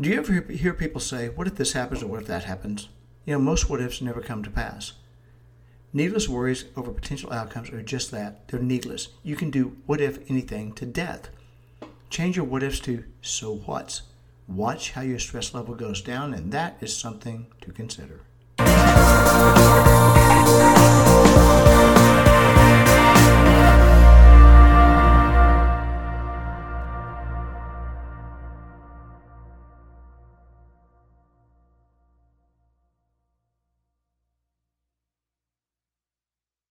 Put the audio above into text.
Do you ever hear people say, What if this happens or what if that happens? You know, most what ifs never come to pass. Needless worries over potential outcomes are just that they're needless. You can do what if anything to death. Change your what ifs to so what's. Watch how your stress level goes down, and that is something to consider.